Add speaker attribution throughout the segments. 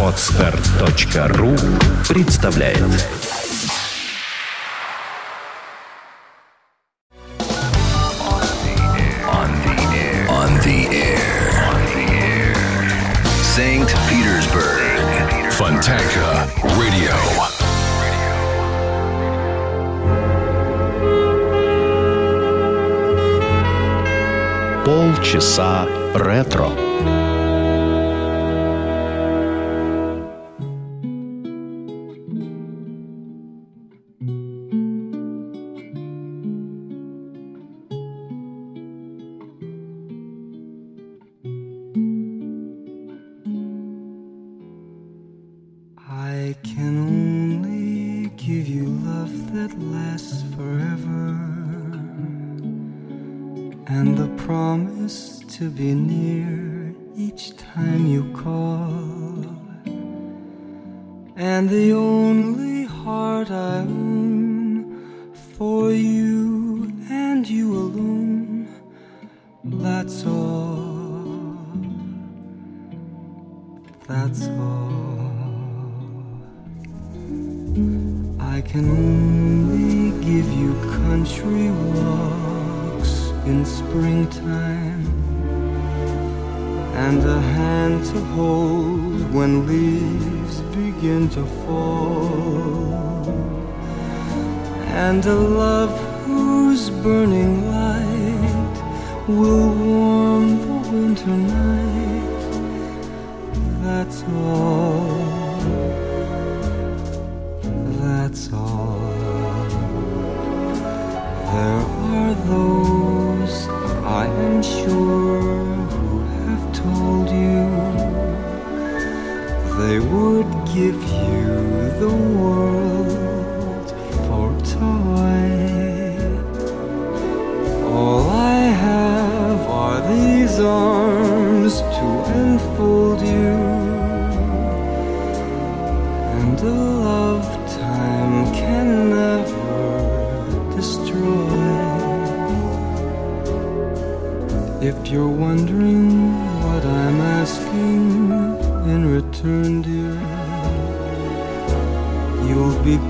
Speaker 1: Отстар.ру представляет On the air. On the air. St. Petersburg. Fontanka Radio. Полчаса ретро.
Speaker 2: And the promise to be near each time you call. And the only heart I own for you and you alone. That's all. That's all. I can only give you country walks in springtime and a hand to hold when leaves begin to fall and a love whose burning light will warm the winter night. That's all. That's all. There are those, I am sure, who have told you they would give you the world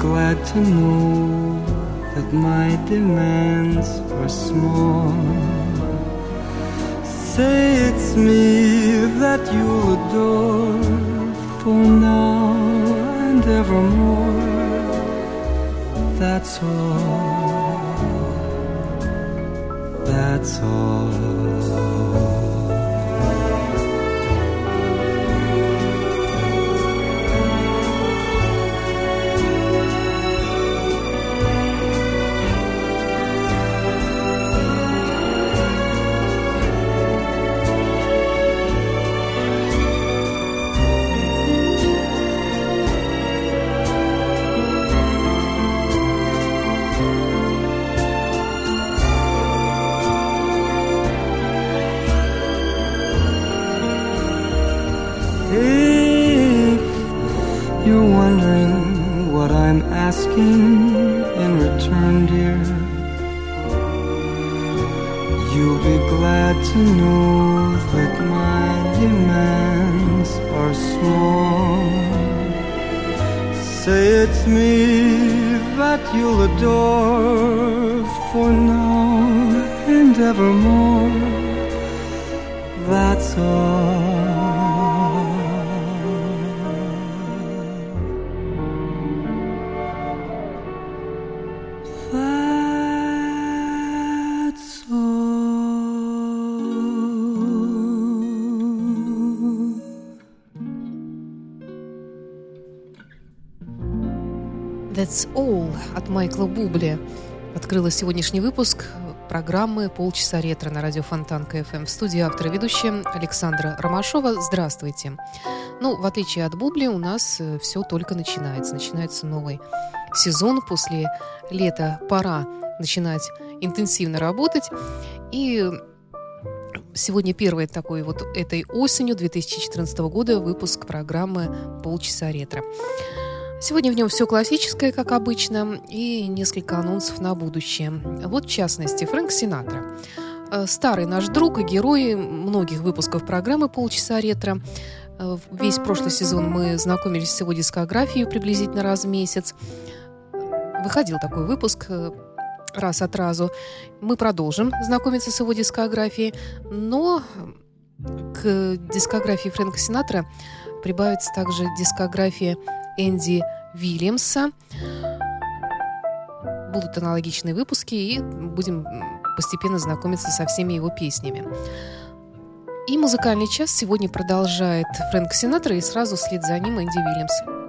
Speaker 2: glad to know that my demands are small. Say it's me that you'll adore for now and evermore. That's all. That's all. Asking in return, dear, you'll be glad to know that my demands are small. Say it's me that you'll adore for now and evermore. That's all. That's All
Speaker 3: от Майкла Бубли открыла сегодняшний выпуск программы «Полчаса ретро» на радио Фонтанка FM. В студии автора ведущая Александра Ромашова. Здравствуйте. Ну, в отличие от Бубли, у нас все только начинается. Начинается новый сезон. После лета пора начинать интенсивно работать. И сегодня первый такой вот этой осенью 2014 года выпуск программы «Полчаса ретро». Сегодня в нем все классическое, как обычно, и несколько анонсов на будущее. Вот, в частности, Фрэнк Синатра. э, старый наш друг и герой многих выпусков программы «Полчаса ретро». Э, весь прошлый сезон мы знакомились с его дискографией приблизительно раз в месяц. Выходил такой выпуск э, раз от разу. Мы продолжим знакомиться с его дискографией, но к дискографии Фрэнка Синатра прибавится также дискография Энди Вильямса. Будут аналогичные выпуски, и будем постепенно знакомиться со всеми его песнями. И музыкальный час сегодня продолжает Фрэнк Синатра, и сразу вслед за ним Энди Вильямс.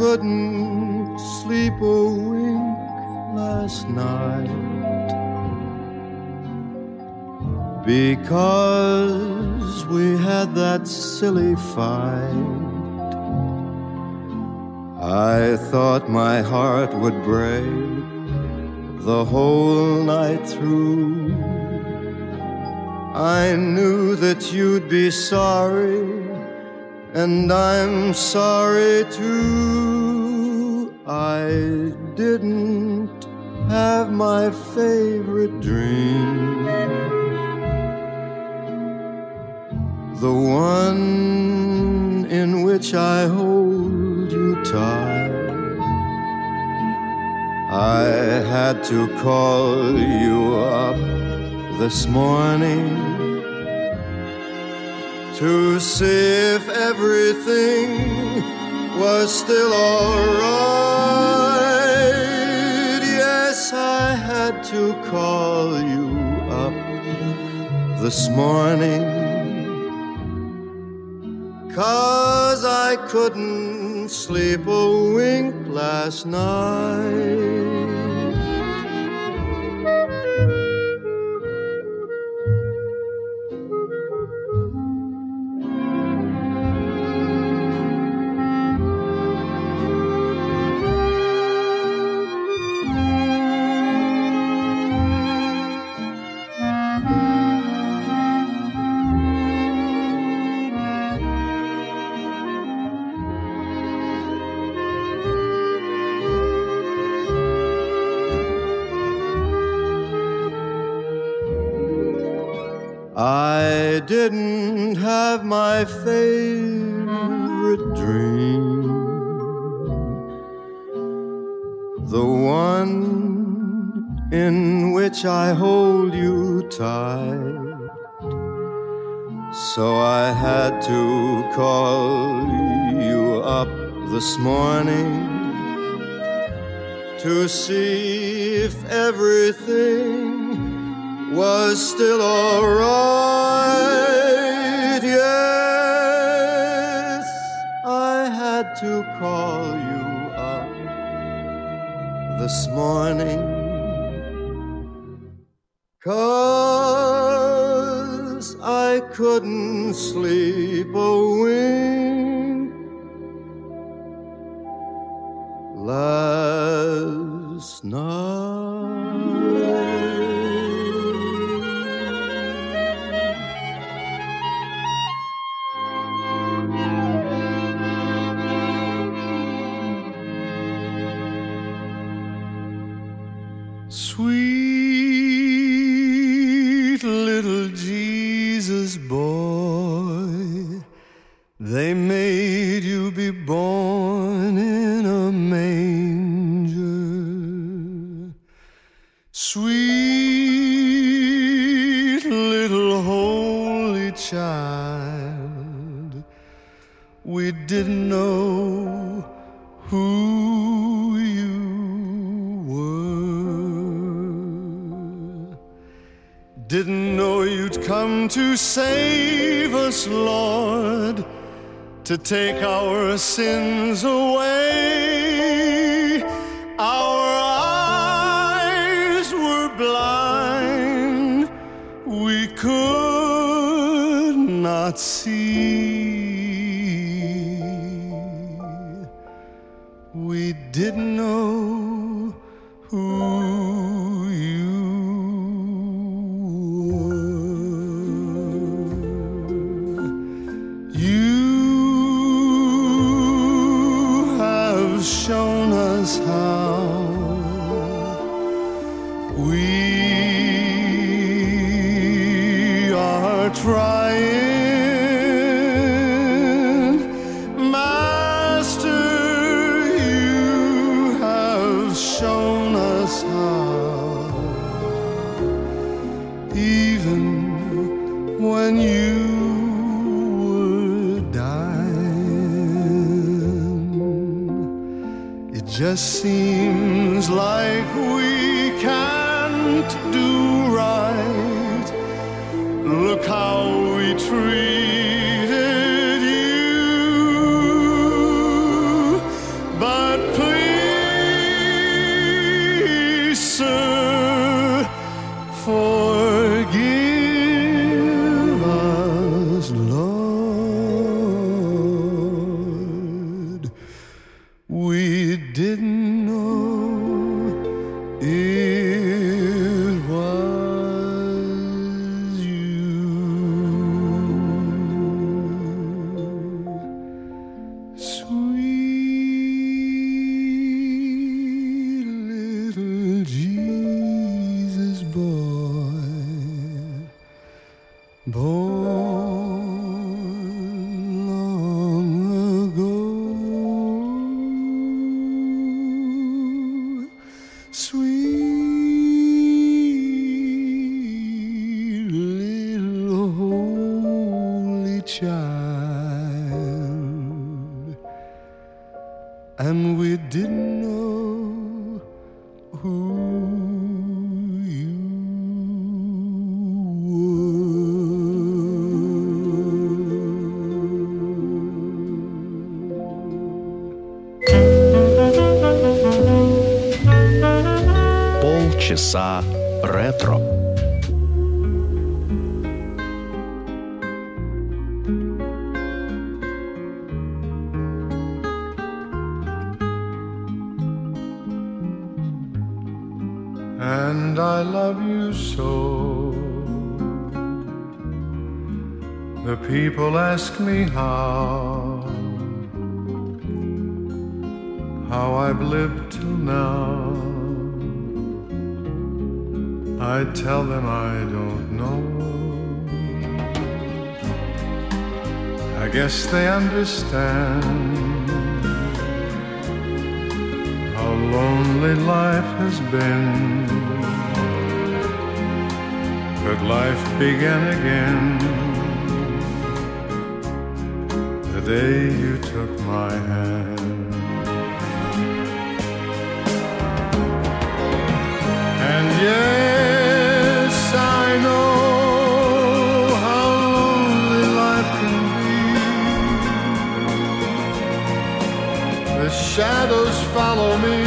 Speaker 4: Couldn't sleep a wink last night because we had that silly fight. I thought my heart would break the whole night through. I knew that you'd be sorry and I'm sorry too. I didn't have my favorite dream, the one in which I hold you tight. I had to call you up this morning to see if everything was still alright. Yes, I had to call you up this morning. Cause I couldn't sleep a wink last night. Didn't have my favorite dream, the one in which I hold you tight. So I had to call you up this morning to see if everything was still alright. Yes, I had to call you up this morning. Cause I couldn't sleep a wink to save us, Lord, to take our sins away. Just seems like we I love you so. The people ask me how, how I've lived till now. I tell them I don't know. I guess they understand how lonely life has been. But life began again the day you took my hand. And yes, I know how lonely life can be. The shadows follow me,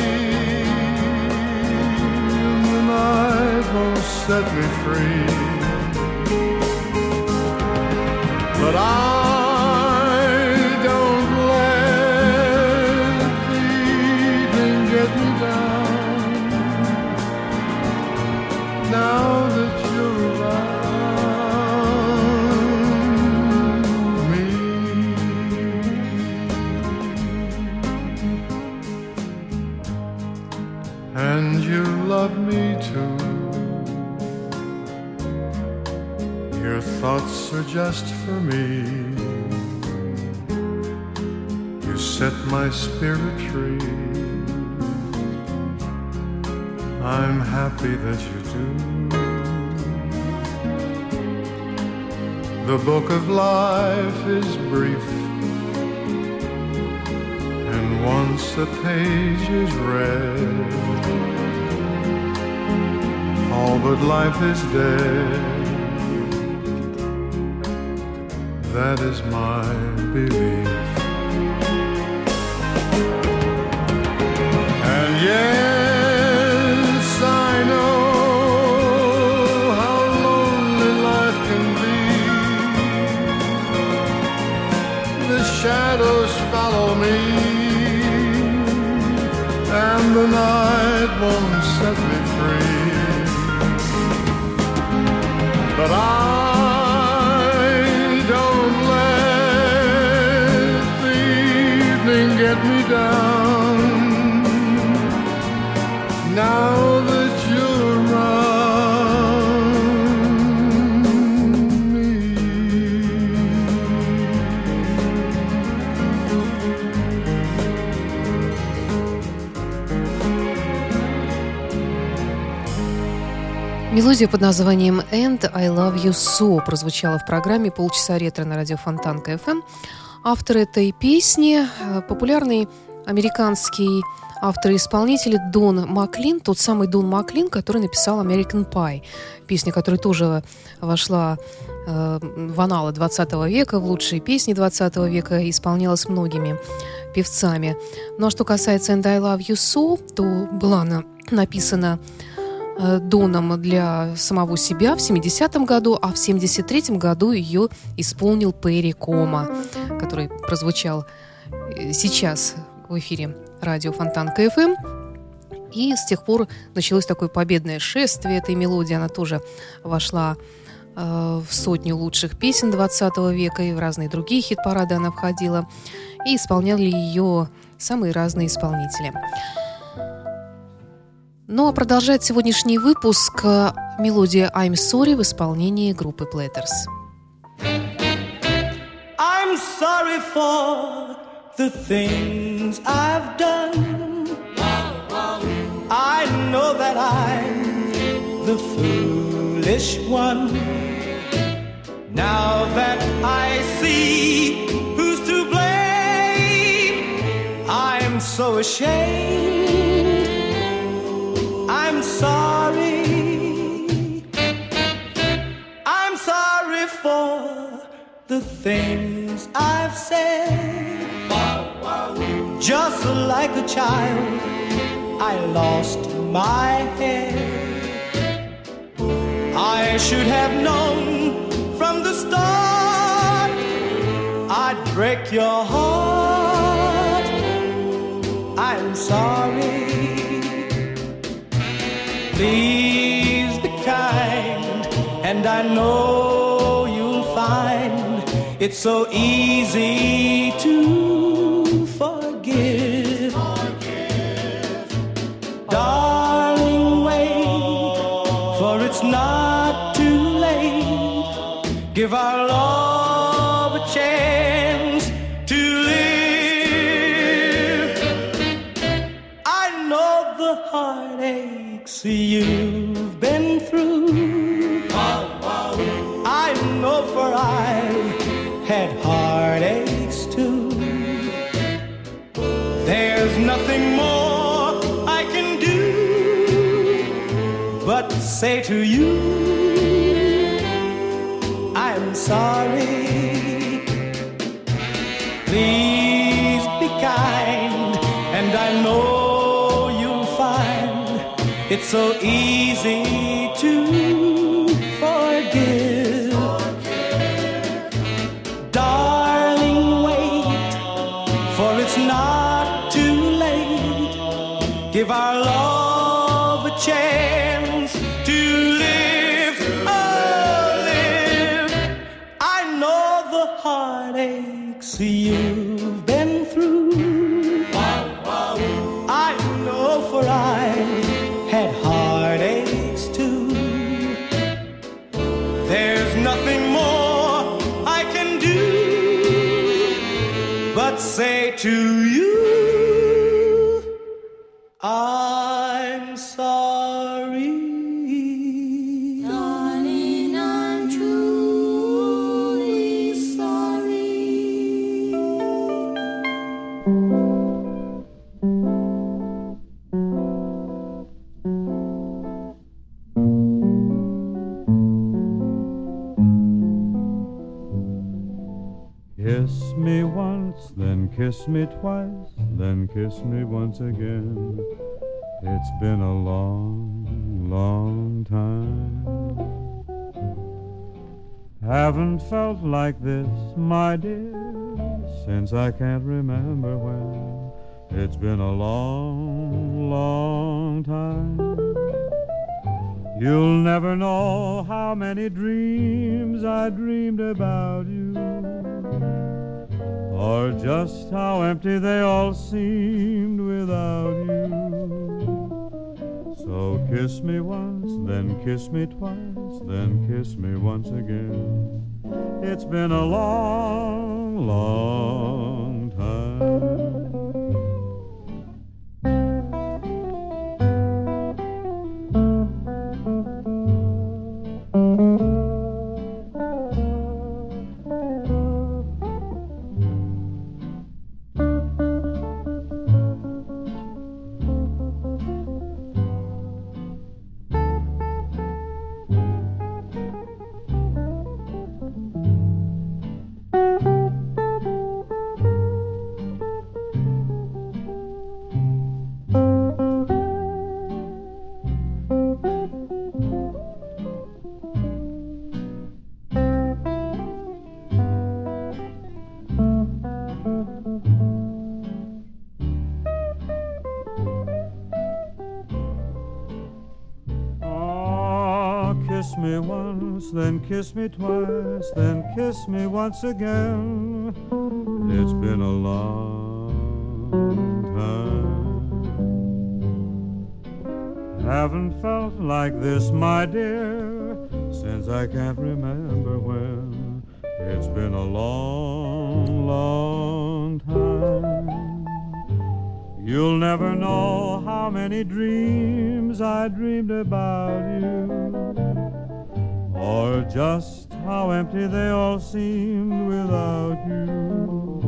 Speaker 4: set me free. I'm happy that you do. The book of life is brief. And once a page is read, all but life is dead. That is my belief. And yes, won't set me free. But I don't let the evening get me down.
Speaker 3: Мелодия под названием «And I Love You So» прозвучала в программе «Полчаса ретро» на радио Фонтанка FM. Автор этой песни э, – популярный американский автор и исполнитель Дон Маклин, тот самый Дон Маклин, который написал «American Pie», песня, которая тоже вошла э, в аналы 20 века, в лучшие песни 20 века, исполнялась многими певцами. Ну а что касается «And I Love You So», то была она написана Доном для самого себя в 70-м году, а в 73-м году ее исполнил Перри Кома, который прозвучал э, сейчас в эфире радио Фонтан КФМ. И с тех пор началось такое победное шествие этой мелодии. Она тоже вошла э, в сотню лучших песен 20 века и в разные другие хит-парады она входила. И исполняли ее самые разные исполнители. Ну а продолжает сегодняшний выпуск э, мелодия «I'm Sorry» в исполнении группы Platters.
Speaker 5: I'm sorry for the things I've done. I know that I'm the foolish one. Now that I see who's to blame, I'm so ashamed. I'm sorry. I'm sorry for the things I've said. Just like a child, I lost my head. I should have known from the start I'd break your heart. Please be kind, and I know you'll find it's so easy to forgive. Darling, wait, for it's not too late. Give our the heartaches you've been through. I know for I've had heartaches too. There's nothing more I can do but say to you, I'm sorry. So easy to you,
Speaker 6: kiss me twice, then kiss me once again. It's been a long, long time. Haven't felt like this, my dear, since I can't remember when. It's been a long, long time. You'll never know how many dreams I dreamed about you, or just how empty they all seemed without you. So kiss me once, then kiss me twice, then kiss me once again. It's been a long, long then kiss me twice, then kiss me once again. It's been a long time. Haven't felt like this, my dear, since I can't remember when. It's been a long, long time. You'll never know how many dreams I dreamed about you, or just how empty they all seemed without you.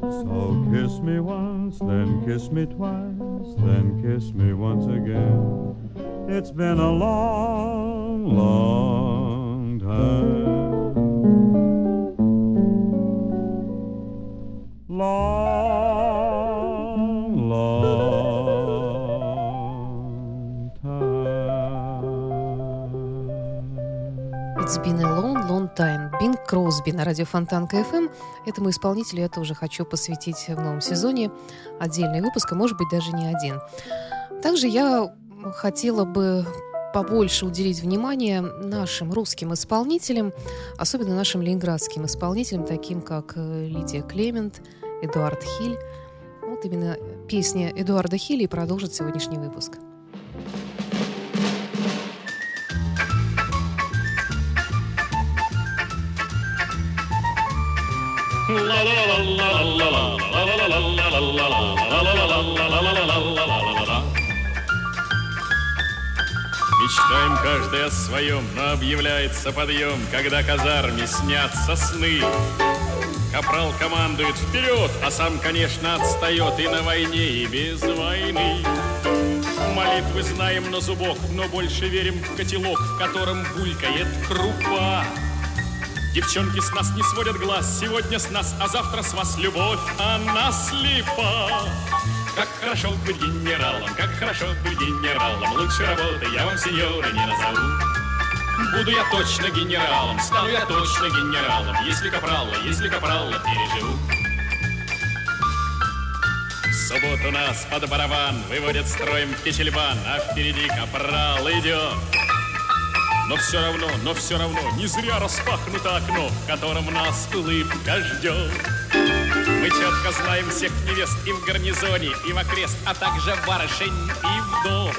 Speaker 6: So kiss me once, then kiss me twice, then kiss me once again. It's been a long, long time.
Speaker 3: It's been a long, long time. Бинг Кросби на радио Фонтанка FM. Этому исполнителю я тоже хочу посвятить в новом сезоне отдельный выпуск, а может быть даже не один. Также я хотела бы побольше уделить внимание нашим русским исполнителям, особенно нашим ленинградским исполнителям, таким как э, Лидия Клемент, Эдуард Хиль. Вот именно песня Эдуарда Хилли продолжит сегодняшний выпуск.
Speaker 7: Мечтаем каждый о своем, но объявляется подъем, когда казарме снятся сны. Капрал командует вперед, а сам, конечно, отстает и на войне, и без войны. Молитвы знаем на зубок, но больше верим в котелок, в котором булькает крупа. Девчонки с нас не сводят глаз, сегодня с нас, а завтра с вас любовь, она слепа. Как хорошо быть генералом, как хорошо быть генералом, лучше работы я вам, сеньоры, не назову. Буду я точно генералом, стану я точно генералом, если капрала, если капрала переживу. В субботу нас под барабан выводят строем в Кичельбан, а впереди капрал идет. Но все равно, но все равно, не зря распахнуто окно, в котором нас улыбка ждет. Мы четко знаем всех невест и в гарнизоне, и в окрест, а также барышень и вдов.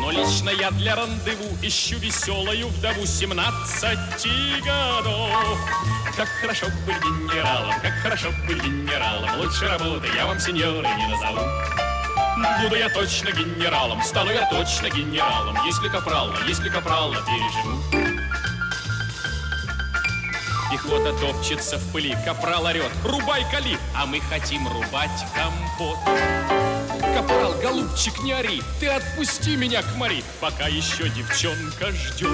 Speaker 7: Но лично я для рандеву ищу веселую вдову 17 годов. Как хорошо быть генералом, как хорошо быть генералом. Лучше работы я вам, сеньоры, не назову. Буду я точно генералом, стану я точно генералом, если капрала, если капрала переживу. Пехота топчется в пыли, капрал орет, рубай кали, а мы хотим рубать компот. Капрал, голубчик, не ори, ты отпусти меня к Мари, пока еще девчонка ждет.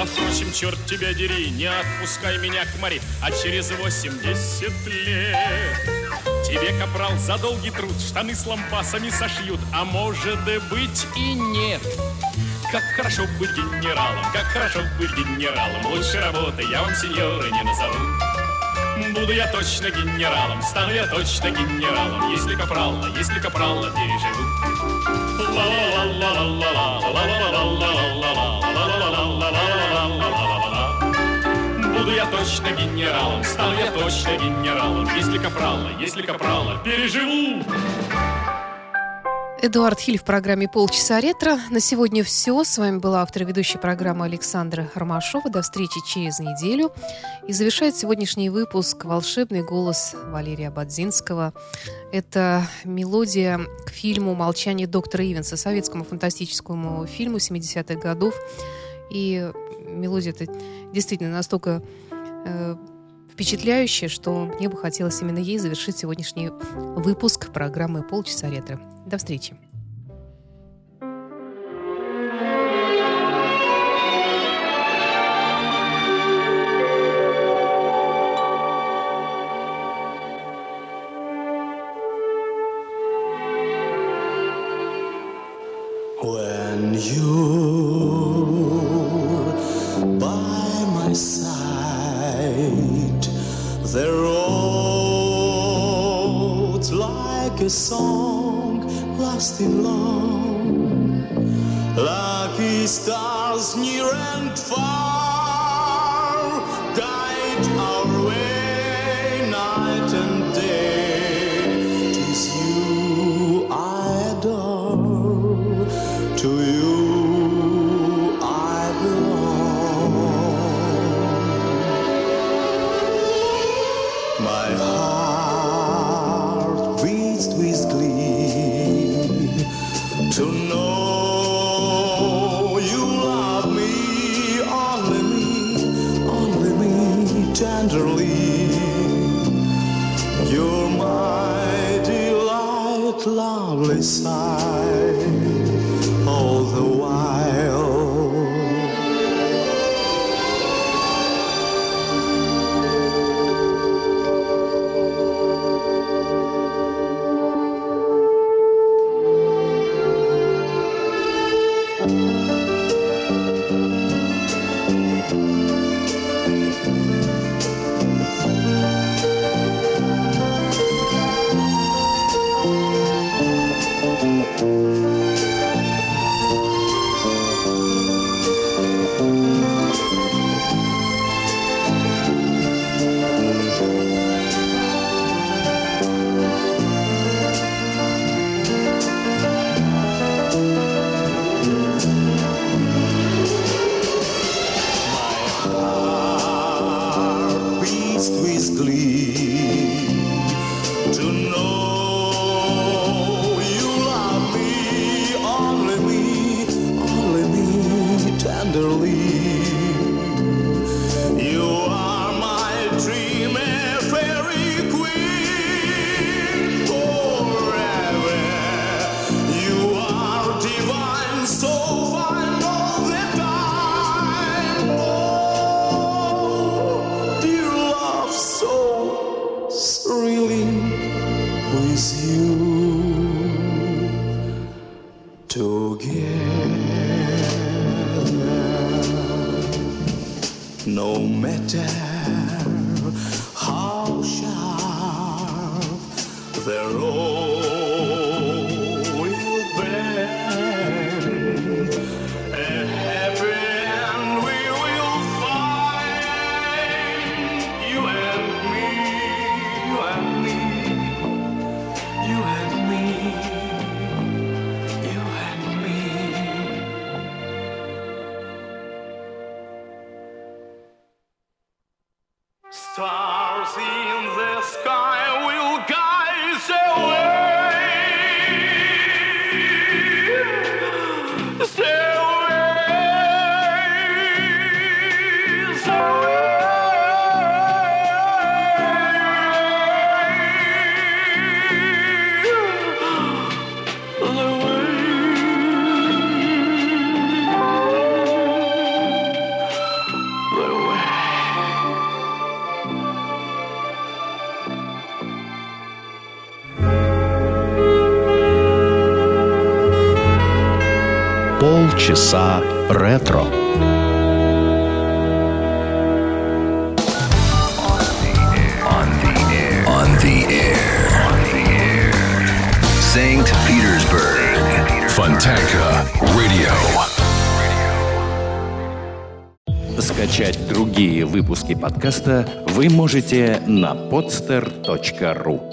Speaker 7: А впрочем, черт тебя дери, не отпускай меня к Мари, а через 80 лет Тебе, капрал, за долгий труд штаны с лампасами сошьют, а может быть и нет. Как хорошо быть генералом, как хорошо быть генералом. Лучше работы я вам, сеньоры, не назову. Буду я точно генералом, стану я точно генералом, если капрала, если капрала переживу. Буду я точно генералом, стану я точно генералом, если капрала, если капрала переживу.
Speaker 3: Эдуард Хиль в программе «Полчаса ретро». На сегодня все. С вами была автор ведущей программы Александра Ромашова. До встречи через неделю. И завершает сегодняшний выпуск волшебный голос Валерия Бадзинского. Это мелодия к фильму «Молчание доктора Ивенса», советскому фантастическому фильму 70-х годов. И мелодия это действительно настолько э, впечатляющая, что мне бы хотелось именно ей завершить сегодняшний выпуск программы «Полчаса ретро». До встречи.
Speaker 1: часа ретро. Saint Petersburg. Fontanka Radio.
Speaker 8: Скачать другие выпуски подкаста вы можете на podster.ru.